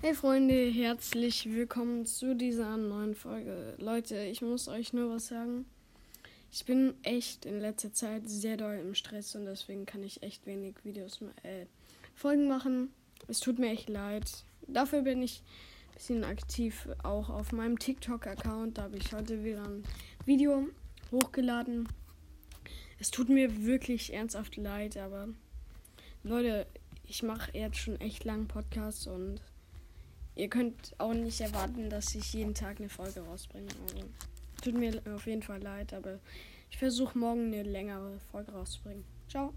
Hey Freunde, herzlich willkommen zu dieser neuen Folge. Leute, ich muss euch nur was sagen. Ich bin echt in letzter Zeit sehr doll im Stress und deswegen kann ich echt wenig Videos, äh, Folgen machen. Es tut mir echt leid. Dafür bin ich ein bisschen aktiv auch auf meinem TikTok-Account. Da habe ich heute wieder ein Video hochgeladen. Es tut mir wirklich ernsthaft leid, aber Leute, ich mache jetzt schon echt lang Podcasts und ihr könnt auch nicht erwarten, dass ich jeden Tag eine Folge rausbringe. Also, tut mir auf jeden Fall leid, aber ich versuche morgen eine längere Folge rauszubringen. Ciao.